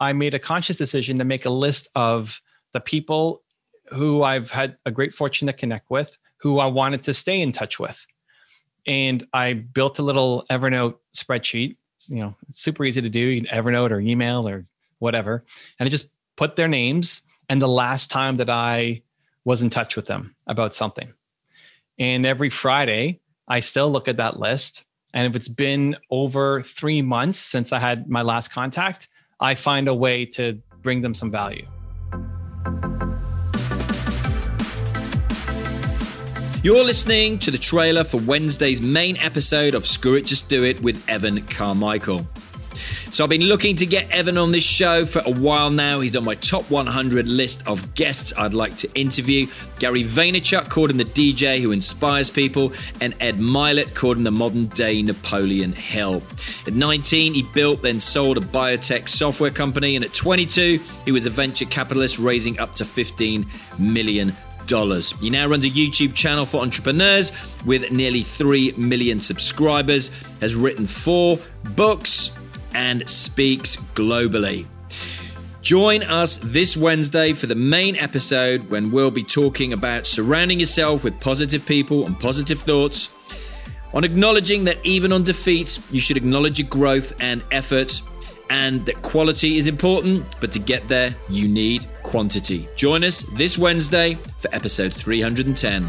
I made a conscious decision to make a list of the people who I've had a great fortune to connect with, who I wanted to stay in touch with. And I built a little Evernote spreadsheet. You know, super easy to do, Evernote or email or whatever. And I just put their names and the last time that I was in touch with them about something. And every Friday, I still look at that list. And if it's been over three months since I had my last contact, I find a way to bring them some value. You're listening to the trailer for Wednesday's main episode of Screw It Just Do It with Evan Carmichael. So I've been looking to get Evan on this show for a while now. He's on my top 100 list of guests I'd like to interview. Gary Vaynerchuk called him the DJ who inspires people, and Ed Mylett called him the modern day Napoleon Hill. At 19, he built, then sold a biotech software company, and at 22, he was a venture capitalist raising up to 15 million dollars. He now runs a YouTube channel for entrepreneurs with nearly 3 million subscribers, has written four books, and speaks globally. Join us this Wednesday for the main episode when we'll be talking about surrounding yourself with positive people and positive thoughts, on acknowledging that even on defeat, you should acknowledge your growth and effort, and that quality is important, but to get there, you need quantity. Join us this Wednesday for episode 310.